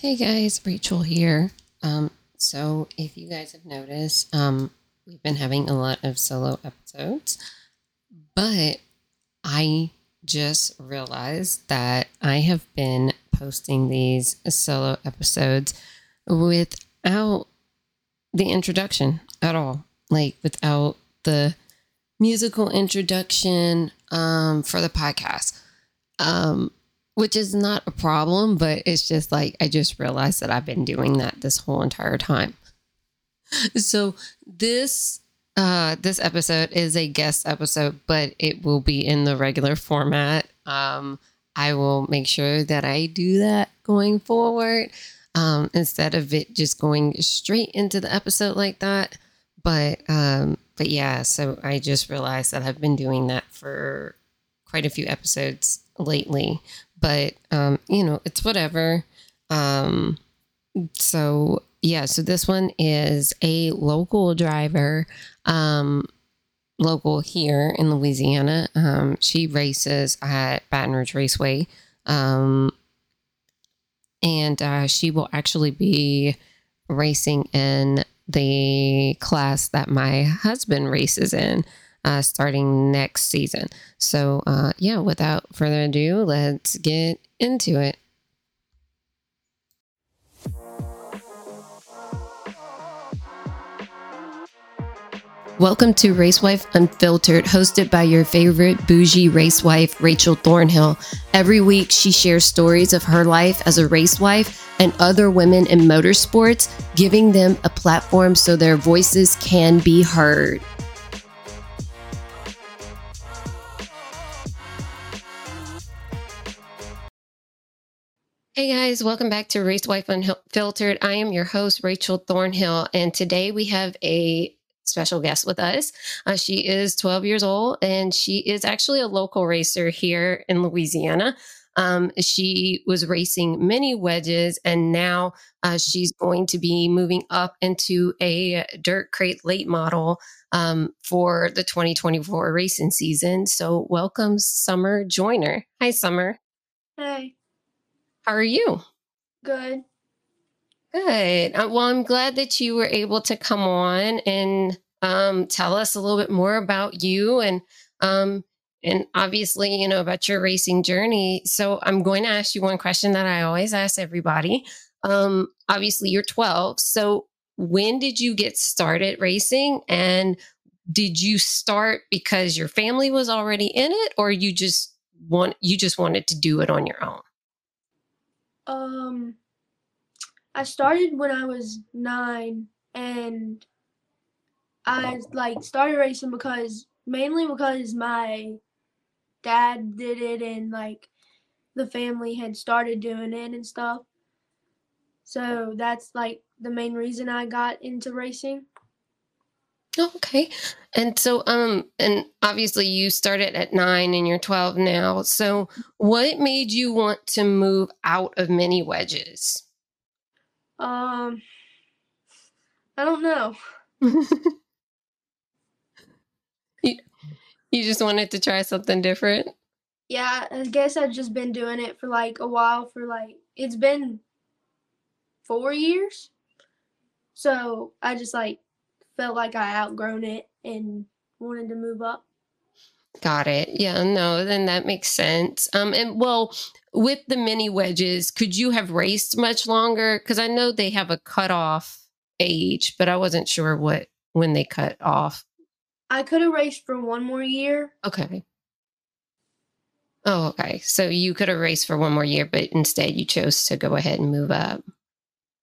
Hey guys, Rachel here. Um, so if you guys have noticed, um, we've been having a lot of solo episodes, but I just realized that I have been posting these solo episodes without the introduction at all, like without the musical introduction um, for the podcast. Um, which is not a problem, but it's just like I just realized that I've been doing that this whole entire time. So this uh this episode is a guest episode, but it will be in the regular format. Um I will make sure that I do that going forward. Um instead of it just going straight into the episode like that. But um but yeah, so I just realized that I've been doing that for quite a few episodes lately but um, you know, it's whatever. Um, so yeah, so this one is a local driver, um, local here in Louisiana. Um, she races at Baton Rouge Raceway. Um, and uh, she will actually be racing in the class that my husband races in uh, starting next season. So, uh, yeah, without further ado, let's get into it. Welcome to Racewife Unfiltered, hosted by your favorite bougie racewife, Rachel Thornhill. Every week, she shares stories of her life as a racewife and other women in motorsports, giving them a platform so their voices can be heard. Hey guys, welcome back to Race Wife Unfiltered. I am your host, Rachel Thornhill, and today we have a special guest with us. Uh, she is 12 years old and she is actually a local racer here in Louisiana. Um, she was racing mini wedges and now uh, she's going to be moving up into a dirt crate late model um, for the 2024 racing season. So, welcome, Summer Joiner. Hi, Summer. Hey. How are you? Good. Good. Uh, well, I'm glad that you were able to come on and um, tell us a little bit more about you and um, and obviously, you know, about your racing journey. So I'm going to ask you one question that I always ask everybody. Um, obviously, you're 12. So when did you get started racing? And did you start because your family was already in it, or you just want you just wanted to do it on your own? Um, I started when I was nine, and I like started racing because mainly because my dad did it and like the family had started doing it and stuff. So that's like the main reason I got into racing. Oh, okay. And so, um, and obviously you started at nine and you're 12 now. So, what made you want to move out of mini wedges? Um, I don't know. you, you just wanted to try something different? Yeah, I guess I've just been doing it for like a while, for like, it's been four years. So, I just like felt like I outgrown it and wanted to move up. Got it. Yeah, no, then that makes sense. Um, and well, with the mini wedges, could you have raced much longer? Because I know they have a cutoff age, but I wasn't sure what when they cut off. I could have raced for one more year. Okay. Oh, okay. So you could have raced for one more year, but instead you chose to go ahead and move up.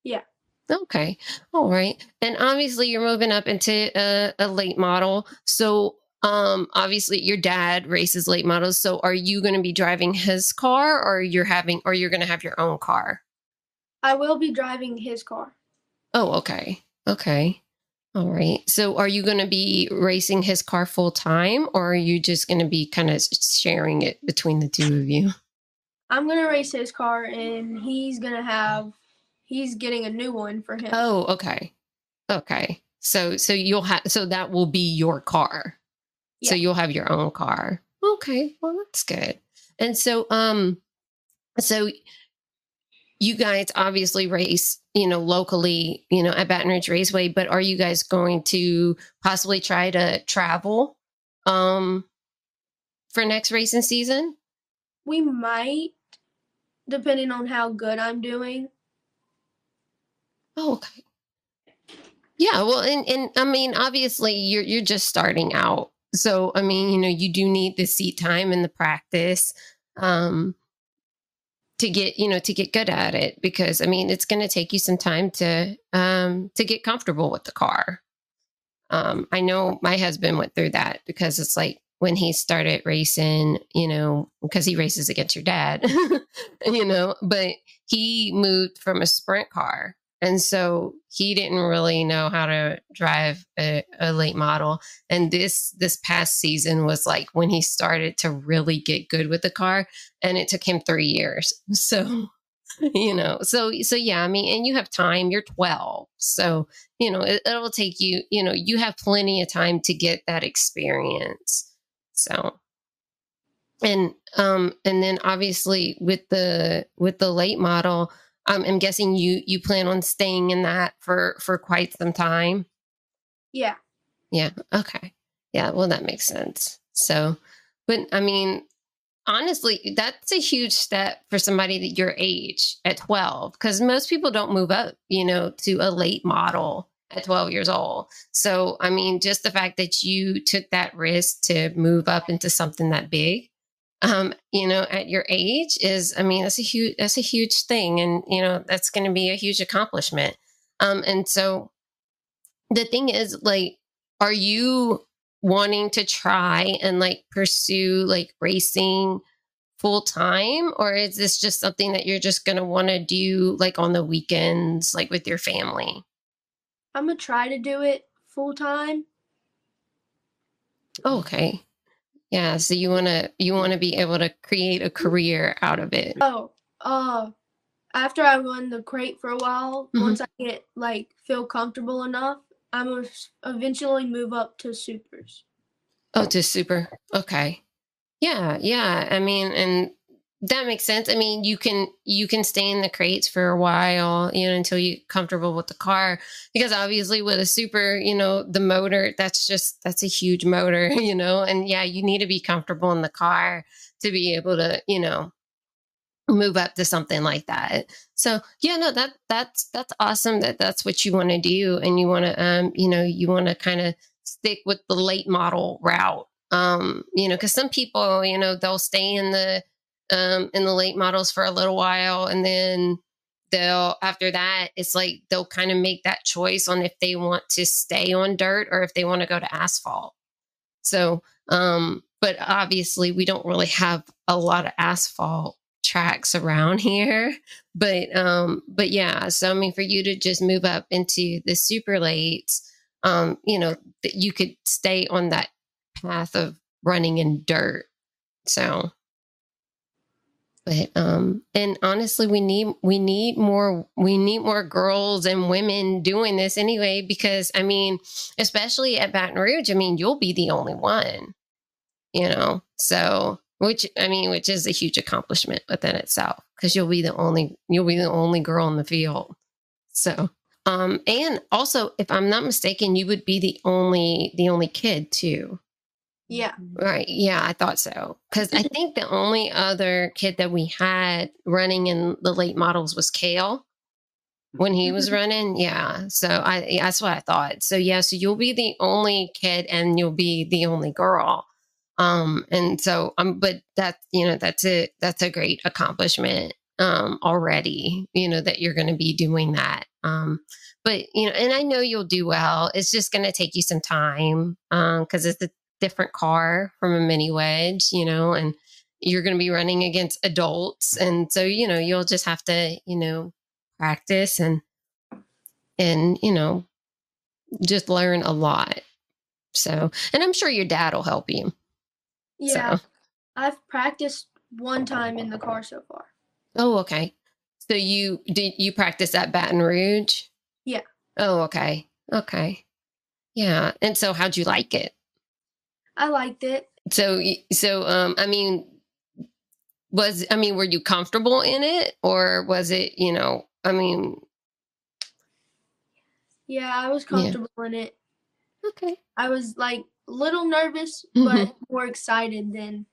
Yeah. Okay. All right. And obviously you're moving up into a, a, late model. So um obviously your dad races late models. So are you going to be driving his car or you're having or you're going to have your own car? I will be driving his car. Oh, okay. Okay. All right. So are you going to be racing his car full time or are you just going to be kind of sharing it between the two of you? I'm going to race his car and he's going to have he's getting a new one for him. Oh, okay. Okay. So so you'll have so that will be your car. Yeah. So you'll have your own car. Okay. Well, that's good. And so um so you guys obviously race, you know, locally, you know, at Baton Rouge Raceway, but are you guys going to possibly try to travel um for next racing season? We might, depending on how good I'm doing. Oh, okay. Yeah, well, and and I mean, obviously, you're you're just starting out, so I mean, you know, you do need the seat time and the practice. Um, to get you know to get good at it because i mean it's going to take you some time to um to get comfortable with the car um i know my husband went through that because it's like when he started racing you know because he races against your dad you know but he moved from a sprint car and so he didn't really know how to drive a, a, late model. And this this past season was like when he started to really get good with the car, and it took him three years. So you know, so so yeah, I mean, and you have time. You're 12, so you know it, it'll take you. You know, you have plenty of time to get that experience. So and um and then obviously with the with the late model um, I'm guessing you you plan on staying in that for for quite some time. Yeah. Yeah. Okay. Yeah. Well, that makes sense. So, but I mean, honestly, that's a huge step for somebody that your age at 12, because most people don't move up, you know, to a late model at 12 years old. So, I mean, just the fact that you took that risk to move up into something that big um, you know, at your age is, I mean, that's a huge, that's a huge thing. And, you know, that's going to be a huge accomplishment. Um, and so the thing is like, are you wanting to try and like pursue like racing full time? Or is this just something that you're just going to want to do like on the weekends, like with your family? I'm going to try to do it full time. Oh, okay. Yeah, so you want to you want to be able to create a career out of it. Oh, uh after I run the crate for a while, mm-hmm. once I get like feel comfortable enough, I'm gonna eventually move up to supers. Oh, to super. Okay. Yeah, yeah. I mean, and that makes sense. I mean, you can you can stay in the crates for a while, you know, until you comfortable with the car. Because obviously with a super, you know, the motor, that's just that's a huge motor, you know. And yeah, you need to be comfortable in the car to be able to, you know, move up to something like that. So yeah, no, that that's that's awesome that that's what you want to do. And you want to um, you know, you want to kind of stick with the late model route. Um, you know, because some people, you know, they'll stay in the um, in the late models for a little while and then they'll after that it's like they'll kind of make that choice on if they want to stay on dirt or if they want to go to asphalt. So um but obviously we don't really have a lot of asphalt tracks around here but um but yeah so i mean for you to just move up into the super lates um you know that you could stay on that path of running in dirt so but um and honestly we need we need more we need more girls and women doing this anyway because i mean especially at baton rouge i mean you'll be the only one you know? So which i mean which is a huge accomplishment within itself because you'll be the only you'll be the only girl in the field. So um and also if i'm not mistaken you would be the only the only kid too yeah. Right. Yeah, I thought so. Because I think the only other kid that we had running in the late models was Kale when he was running. Yeah. So I yeah, that's what I thought. So yeah, so you'll be the only kid and you'll be the only girl. Um, and so um, but that you know, that's a that's a great accomplishment um already, you know, that you're gonna be doing that. Um, but you know, and I know you'll do well. It's just gonna take you some time. Um, because it's the different car from a mini wedge, you know, and you're going to be running against adults. And so, you know, you'll just have to, you know, practice and, and, you know, just learn a lot. So, and I'm sure your dad will help you. Yeah. So. I've practiced one time in the car so far. Oh, okay. So you did you practice at Baton Rouge? Yeah. Oh, okay. Okay. Yeah. And so how'd you like it? I liked it. So, so um, I mean, was I mean, were you comfortable in it or was it, you know, I mean Yeah, I was comfortable yeah. in it. Okay. I was like a little nervous, mm-hmm. but more excited than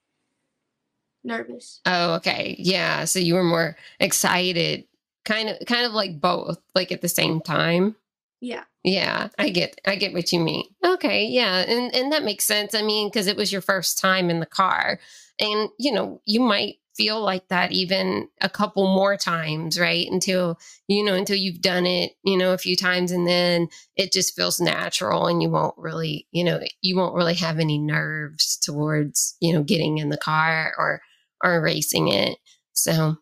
nervous. Oh, okay. Yeah. So you were more excited, kind of kind of like both, like at the same time. Yeah. Yeah, I get I get what you mean. Okay, yeah. And and that makes sense. I mean, cuz it was your first time in the car. And you know, you might feel like that even a couple more times, right? Until, you know, until you've done it, you know, a few times and then it just feels natural and you won't really, you know, you won't really have any nerves towards, you know, getting in the car or or racing it. So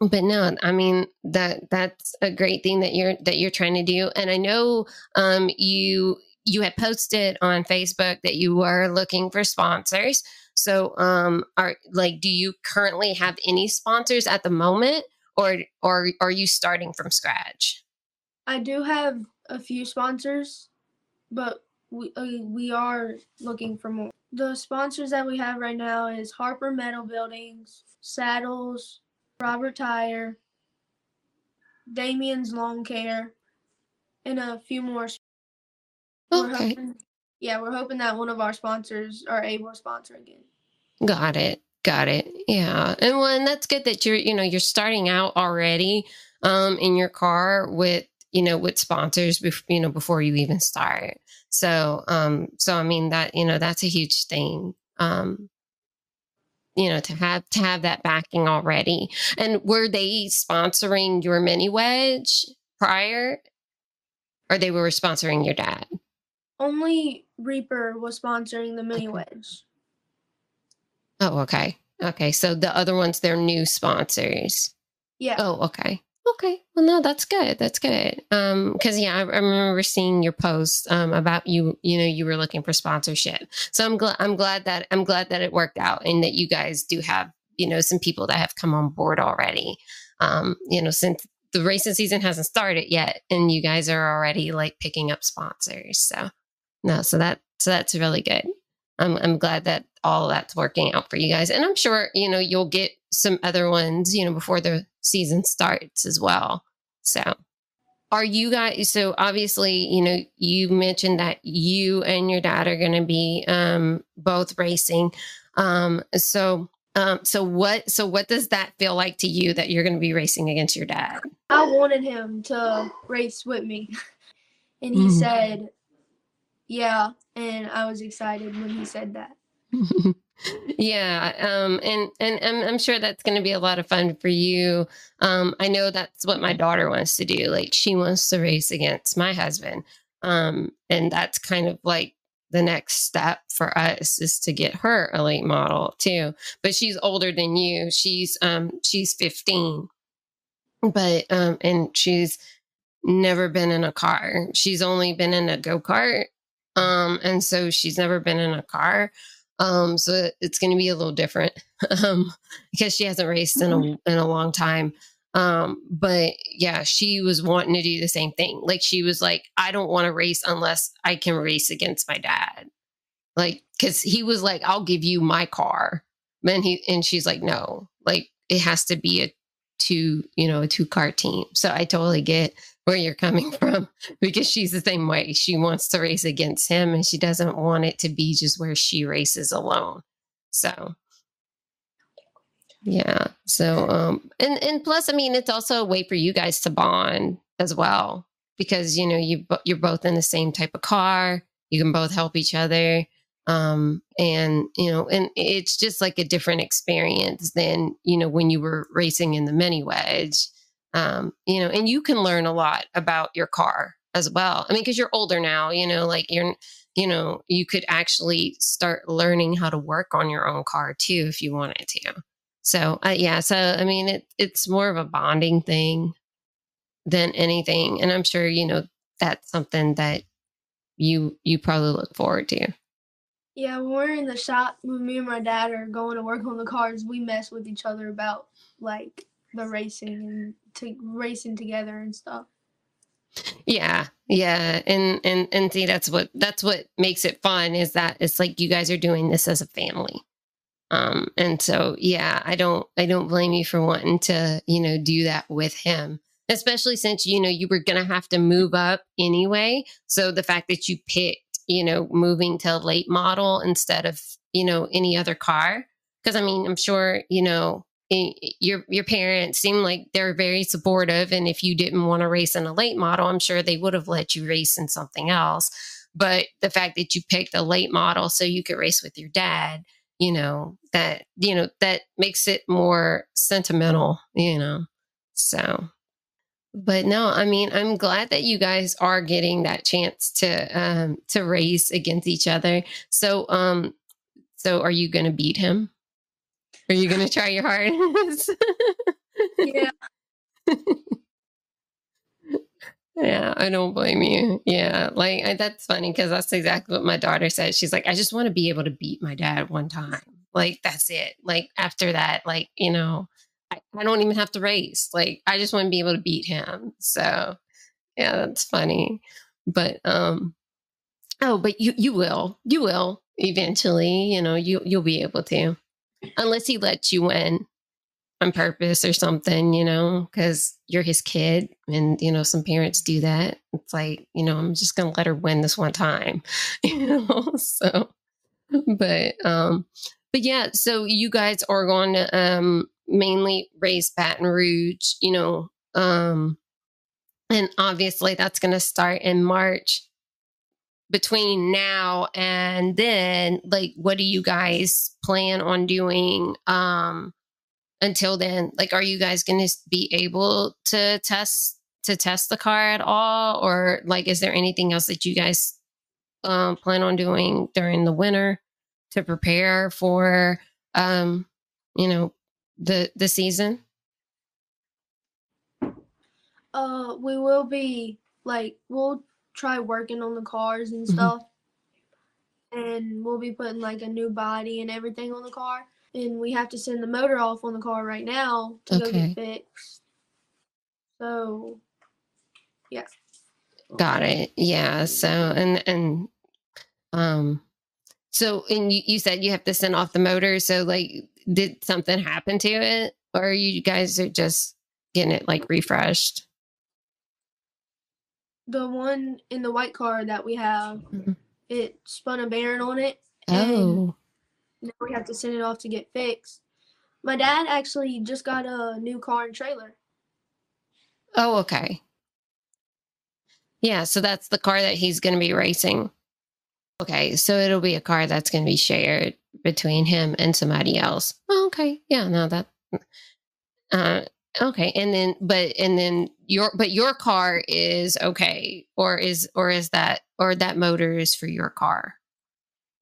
but no i mean that that's a great thing that you're that you're trying to do and i know um you you had posted on facebook that you were looking for sponsors so, um, are like, do you currently have any sponsors at the moment, or or are you starting from scratch? I do have a few sponsors, but we uh, we are looking for more. The sponsors that we have right now is Harper Metal Buildings, Saddles, Robert Tire, Damien's Lawn Care, and a few more. Okay yeah, we're hoping that one of our sponsors are able to sponsor again. Got it. Got it. Yeah. And well, and that's good that you're, you know, you're starting out already um in your car with, you know, with sponsors bef- you know, before you even start. So, um so I mean that, you know, that's a huge thing. Um you know to have to have that backing already and were they sponsoring your mini wedge prior or they were sponsoring your dad only Reaper was sponsoring the mini wedge. Oh, okay. Okay. So the other ones, they're new sponsors. Yeah. Oh, okay. Okay. Well, no, that's good. That's good. Um, because yeah, I, I, remember seeing your post um about you. You know, you were looking for sponsorship. So I'm glad. I'm glad that I'm glad that it worked out and that you guys do have you know some people that have come on board already. Um, you know, since the racing season hasn't started yet, and you guys are already like picking up sponsors. So no, so that so that's really good. I'm I'm glad that all that's working out for you guys, and I'm sure you know you'll get some other ones you know before the season starts as well. So, are you guys? So obviously, you know, you mentioned that you and your dad are going to be um, both racing. Um, so um, so what so what does that feel like to you that you're going to be racing against your dad? I wanted him to race with me. And he mm-hmm. said, yeah, and I was excited when he said that. yeah, um, and and I'm, I'm sure that's going to be a lot of fun for you. Um, I know that's what my daughter wants to do. Like she wants to race against my husband, um, and that's kind of like the next step for us is to get her a late model too. But she's older than you. She's um she's 15. But um and she's never been in a car. She's only been in a go-kart um, and so she's never been in a car. Um, so it's going to be a little different um, because she hasn't raced in a mm-hmm. in a long time. Um, but yeah, she was wanting to do the same thing. Like she was like, I don't want to race unless I can race against my dad. Like, cause he was like, I'll give you my car. And he and she's like, no, like it has to be a two, you know, a two car team. So I totally get where you're coming from because she's the same way. She wants to race against him and she doesn't want it to be just where she races alone. So yeah. So um and and plus I mean it's also a way for you guys to bond as well because you know you you're both in the same type of car. You can both help each other um and you know and it's just like a different experience than you know when you were racing in the mini wedge um you know and you can learn a lot about your car as well. I mean because you're older now you know like you're you know you could actually start learning how to work on your own car too if you wanted to. So uh, yeah so i mean it it's more of a bonding thing than anything and i'm sure you know that's something that you you probably look forward to. Yeah, when we're in the shop, when me and my dad are going to work on the cars, we mess with each other about like the racing and to racing together and stuff. Yeah, yeah, and and and see that's what that's what makes it fun is that it's like you guys are doing this as a family. Um, and so, yeah, I don't, I don't blame you for wanting to, you know, do that with him, especially since, you know, you were to have to move up anyway. So the fact that you picked, you know, moving to a late model instead of, you know, any other car. Cause I mean, I'm sure, you know, your your parents seem like they're very supportive and if you didn't want to race in a late model i'm sure they would have let you race in something else. But the fact that you picked a late model so you could race with your dad you know that you know that makes it more sentimental you know so. But no i mean i'm glad that you guys are getting that chance to um to race against each other. So um so are you going to beat him are you going to try your hardest? Yeah. yeah, I don't blame you. Yeah, like I, that's funny because that's exactly what my daughter said. She's like, I just want to be able to beat my dad one time. Like that's it. Like after that, like you know, I, I don't even have to race. Like I just want to be able to beat him. So yeah, that's funny. But um, oh, but you you will you will eventually. You know, you you'll be able to unless he lets you win on purpose or something, you know, because you're his kid. And, you know, some parents do that. It's like, you know, I'm just going to let her win this one time, you know, so, but, um, but yeah, so you guys are going to, um, mainly raise Baton Rouge, you know, um, and obviously that's going to start in March between now and then like what do you guys plan on doing um until then? Like are you guys going to be able to test to test the car at all? Or like is there anything else that you guys um plan on doing during the winter to prepare for um you know the the season? Uh we will be like we'll try working on the cars and mm-hmm. stuff. Mm-hmm. And we'll be putting like a new body and everything on the car. And we have to send the motor off on the car right now to okay. go get fixed. So, yeah. Got it. Yeah. So, and, and, um, so, and you, you said you have to send off the motor. So, like, did something happen to it? Or you guys are just getting it like refreshed? The one in the white car that we have, mm-hmm. it spun a bearing on it. Oh. now we have to send it off to get fixed. My dad actually just got a new car and trailer. Oh, okay. Yeah, so that's the car that he's going to be racing. Okay, so it'll be a car that's going to be shared between him and somebody else. Oh, okay. Yeah, no, that. Uh, Okay. And then, but, and then your, but your car is okay. Or is, or is that, or that motor is for your car?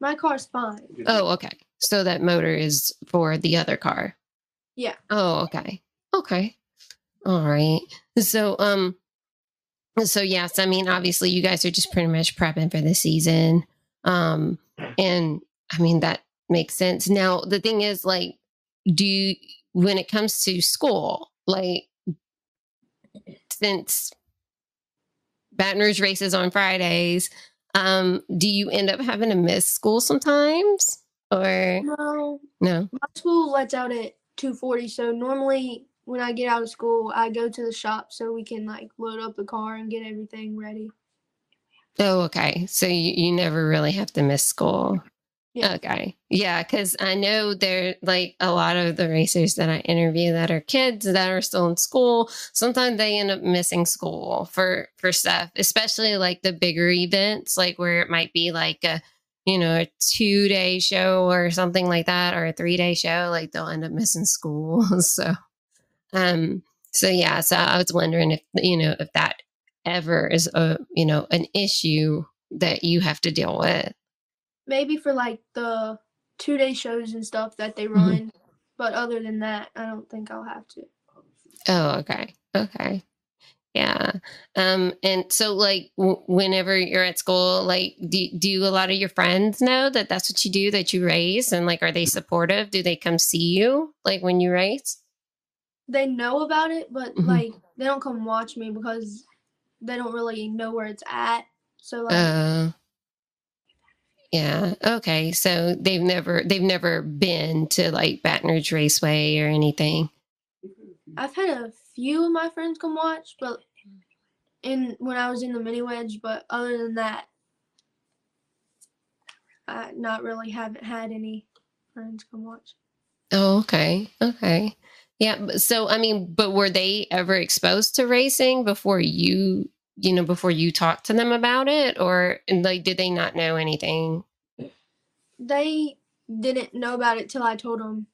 My car's fine. Oh, okay. So that motor is for the other car. Yeah. Oh, okay. Okay. All right. So, um, so yes, I mean, obviously you guys are just pretty much prepping for the season. Um, and I mean, that makes sense. Now, the thing is like, do you, when it comes to school, like since Baton Rouge races on Fridays, um, do you end up having to miss school sometimes? Or no, no. My school lets out at two forty, so normally when I get out of school, I go to the shop so we can like load up the car and get everything ready. Oh, okay. So you, you never really have to miss school. Yeah. Okay. Yeah. Cause I know there, like a lot of the racers that I interview that are kids that are still in school, sometimes they end up missing school for, for stuff, especially like the bigger events, like where it might be like a, you know, a two day show or something like that, or a three day show, like they'll end up missing school. so, um, so yeah, so I was wondering if, you know, if that ever is a, you know, an issue that you have to deal with maybe for like the two day shows and stuff that they mm-hmm. run. Mm-hmm. But other than that, I don't think I'll have to. Oh, okay. Okay. Yeah. Um, and so like w- whenever you're at school, like do, do a lot of your friends know that that's what you do, that you race and like, are they supportive? Do they come see you like when you race? They know about it, but mm-hmm. like they don't come watch me because they don't really know where it's at. So like, uh, Yeah. Okay. So they've never they've never been to like Baton Rouge Raceway or anything. I've had a few of my friends come watch, but in when I was in the mini wedge, but other than that, I not really haven't had any friends come watch. Oh, okay. Okay. Yeah. So, I mean, but were they ever exposed to racing before you, you know, before you talked to them about it? Or, like, did they not know anything? They didn't know about it till I told them.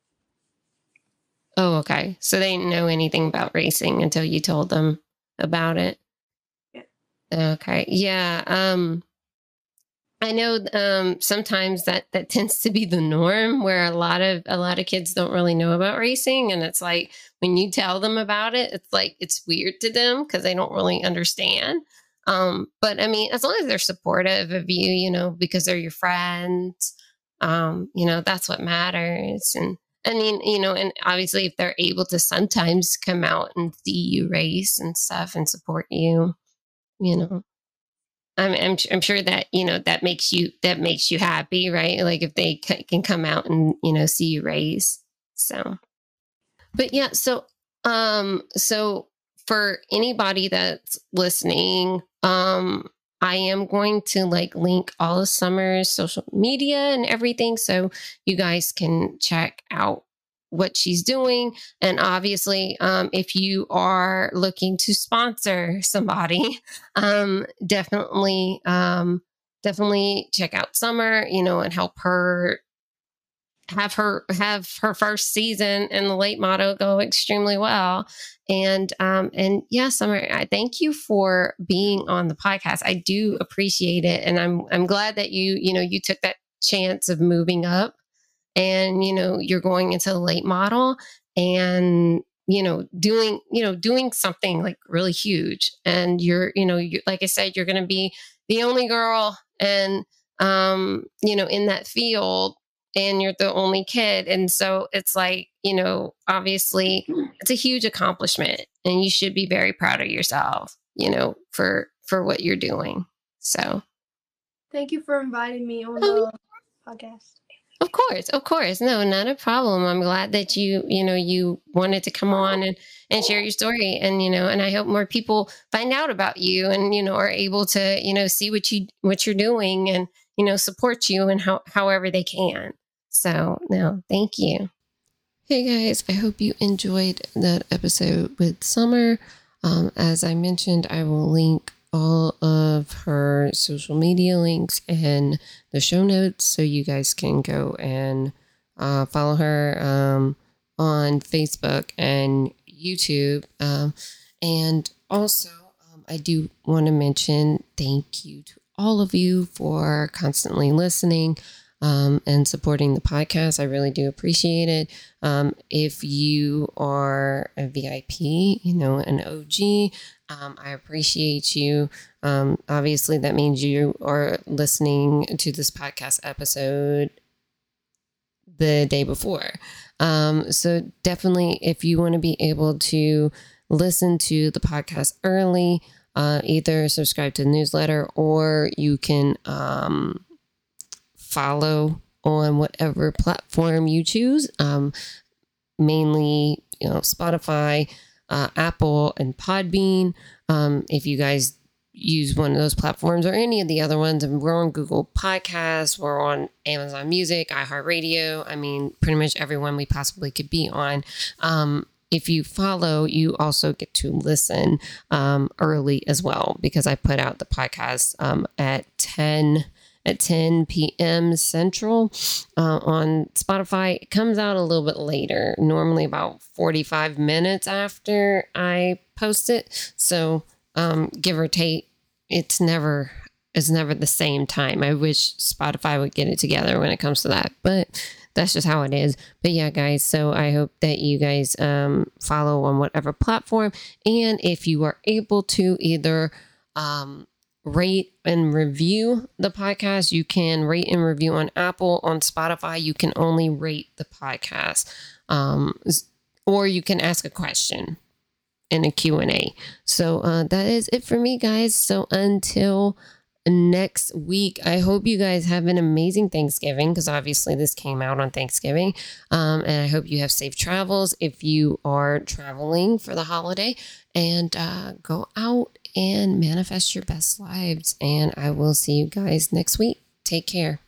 Oh, okay. So they didn't know anything about racing until you told them about it. Yeah. Okay. Yeah. Um, I know um, sometimes that that tends to be the norm where a lot of a lot of kids don't really know about racing and it's like when you tell them about it it's like it's weird to them because they don't really understand. Um, but I mean as long as they're supportive of you you know because they're your friends um, you know that's what matters. And I mean you know and obviously if they're able to sometimes come out and see you race and stuff and support you you know I'm, I'm I'm sure that you know that makes you that makes you happy, right? Like if they c- can come out and you know see you raise. So, but yeah, so um, so for anybody that's listening, um, I am going to like link all of Summer's social media and everything, so you guys can check out what she's doing. And obviously, um, if you are looking to sponsor somebody, um, definitely, um, definitely check out Summer, you know, and help her have her have her first season in the late model go extremely well. And um, and yeah, Summer, I thank you for being on the podcast. I do appreciate it, and I'm I'm glad that you you know you took that chance of moving up and you know you're going into the late model and you know doing you know doing something like really huge and you're you know you like i said you're going to be the only girl and um you know in that field and you're the only kid and so it's like you know obviously it's a huge accomplishment and you should be very proud of yourself you know for for what you're doing so Thank you for inviting me on Oh, the podcast. Of course, of course. No, not a problem. I'm glad that you, you know, you wanted to come on and and share your story and you know, and I hope more people find out about you and you know are able to, you know, see what you what you're doing and you know, support you and how however they can. So, no, thank you. Hey guys, I hope you enjoyed that episode with Summer. Um, as I mentioned, I will link all of her social media links in the show notes so you guys can go and uh, follow her um, on Facebook and YouTube. Um, and also, um, I do want to mention thank you to all of you for constantly listening um, and supporting the podcast. I really do appreciate it. Um, if you are a VIP, you know, an OG, um, I appreciate you. Um, obviously, that means you are listening to this podcast episode the day before. Um, so, definitely, if you want to be able to listen to the podcast early, uh, either subscribe to the newsletter or you can um, follow on whatever platform you choose. Um, mainly, you know, Spotify, uh, Apple, and Podbean. Um, if you guys use one of those platforms or any of the other ones, and we're on Google Podcasts, we're on Amazon Music, iHeartRadio. I mean, pretty much everyone we possibly could be on. Um, if you follow, you also get to listen um, early as well because I put out the podcast um, at 10 at 10 p.m. Central uh, on Spotify. It comes out a little bit later, normally about 45 minutes after I post it. So, um, give or take, it's never it's never the same time. I wish Spotify would get it together when it comes to that, but that's just how it is. But yeah, guys, so I hope that you guys um, follow on whatever platform, and if you are able to either um, rate and review the podcast. You can rate and review on Apple, on Spotify. You can only rate the podcast, um, or you can ask a question in a Q&A. So uh, that is it for me, guys. So until next week, I hope you guys have an amazing Thanksgiving because obviously this came out on Thanksgiving. Um, and I hope you have safe travels if you are traveling for the holiday and uh, go out and manifest your best lives. And I will see you guys next week. Take care.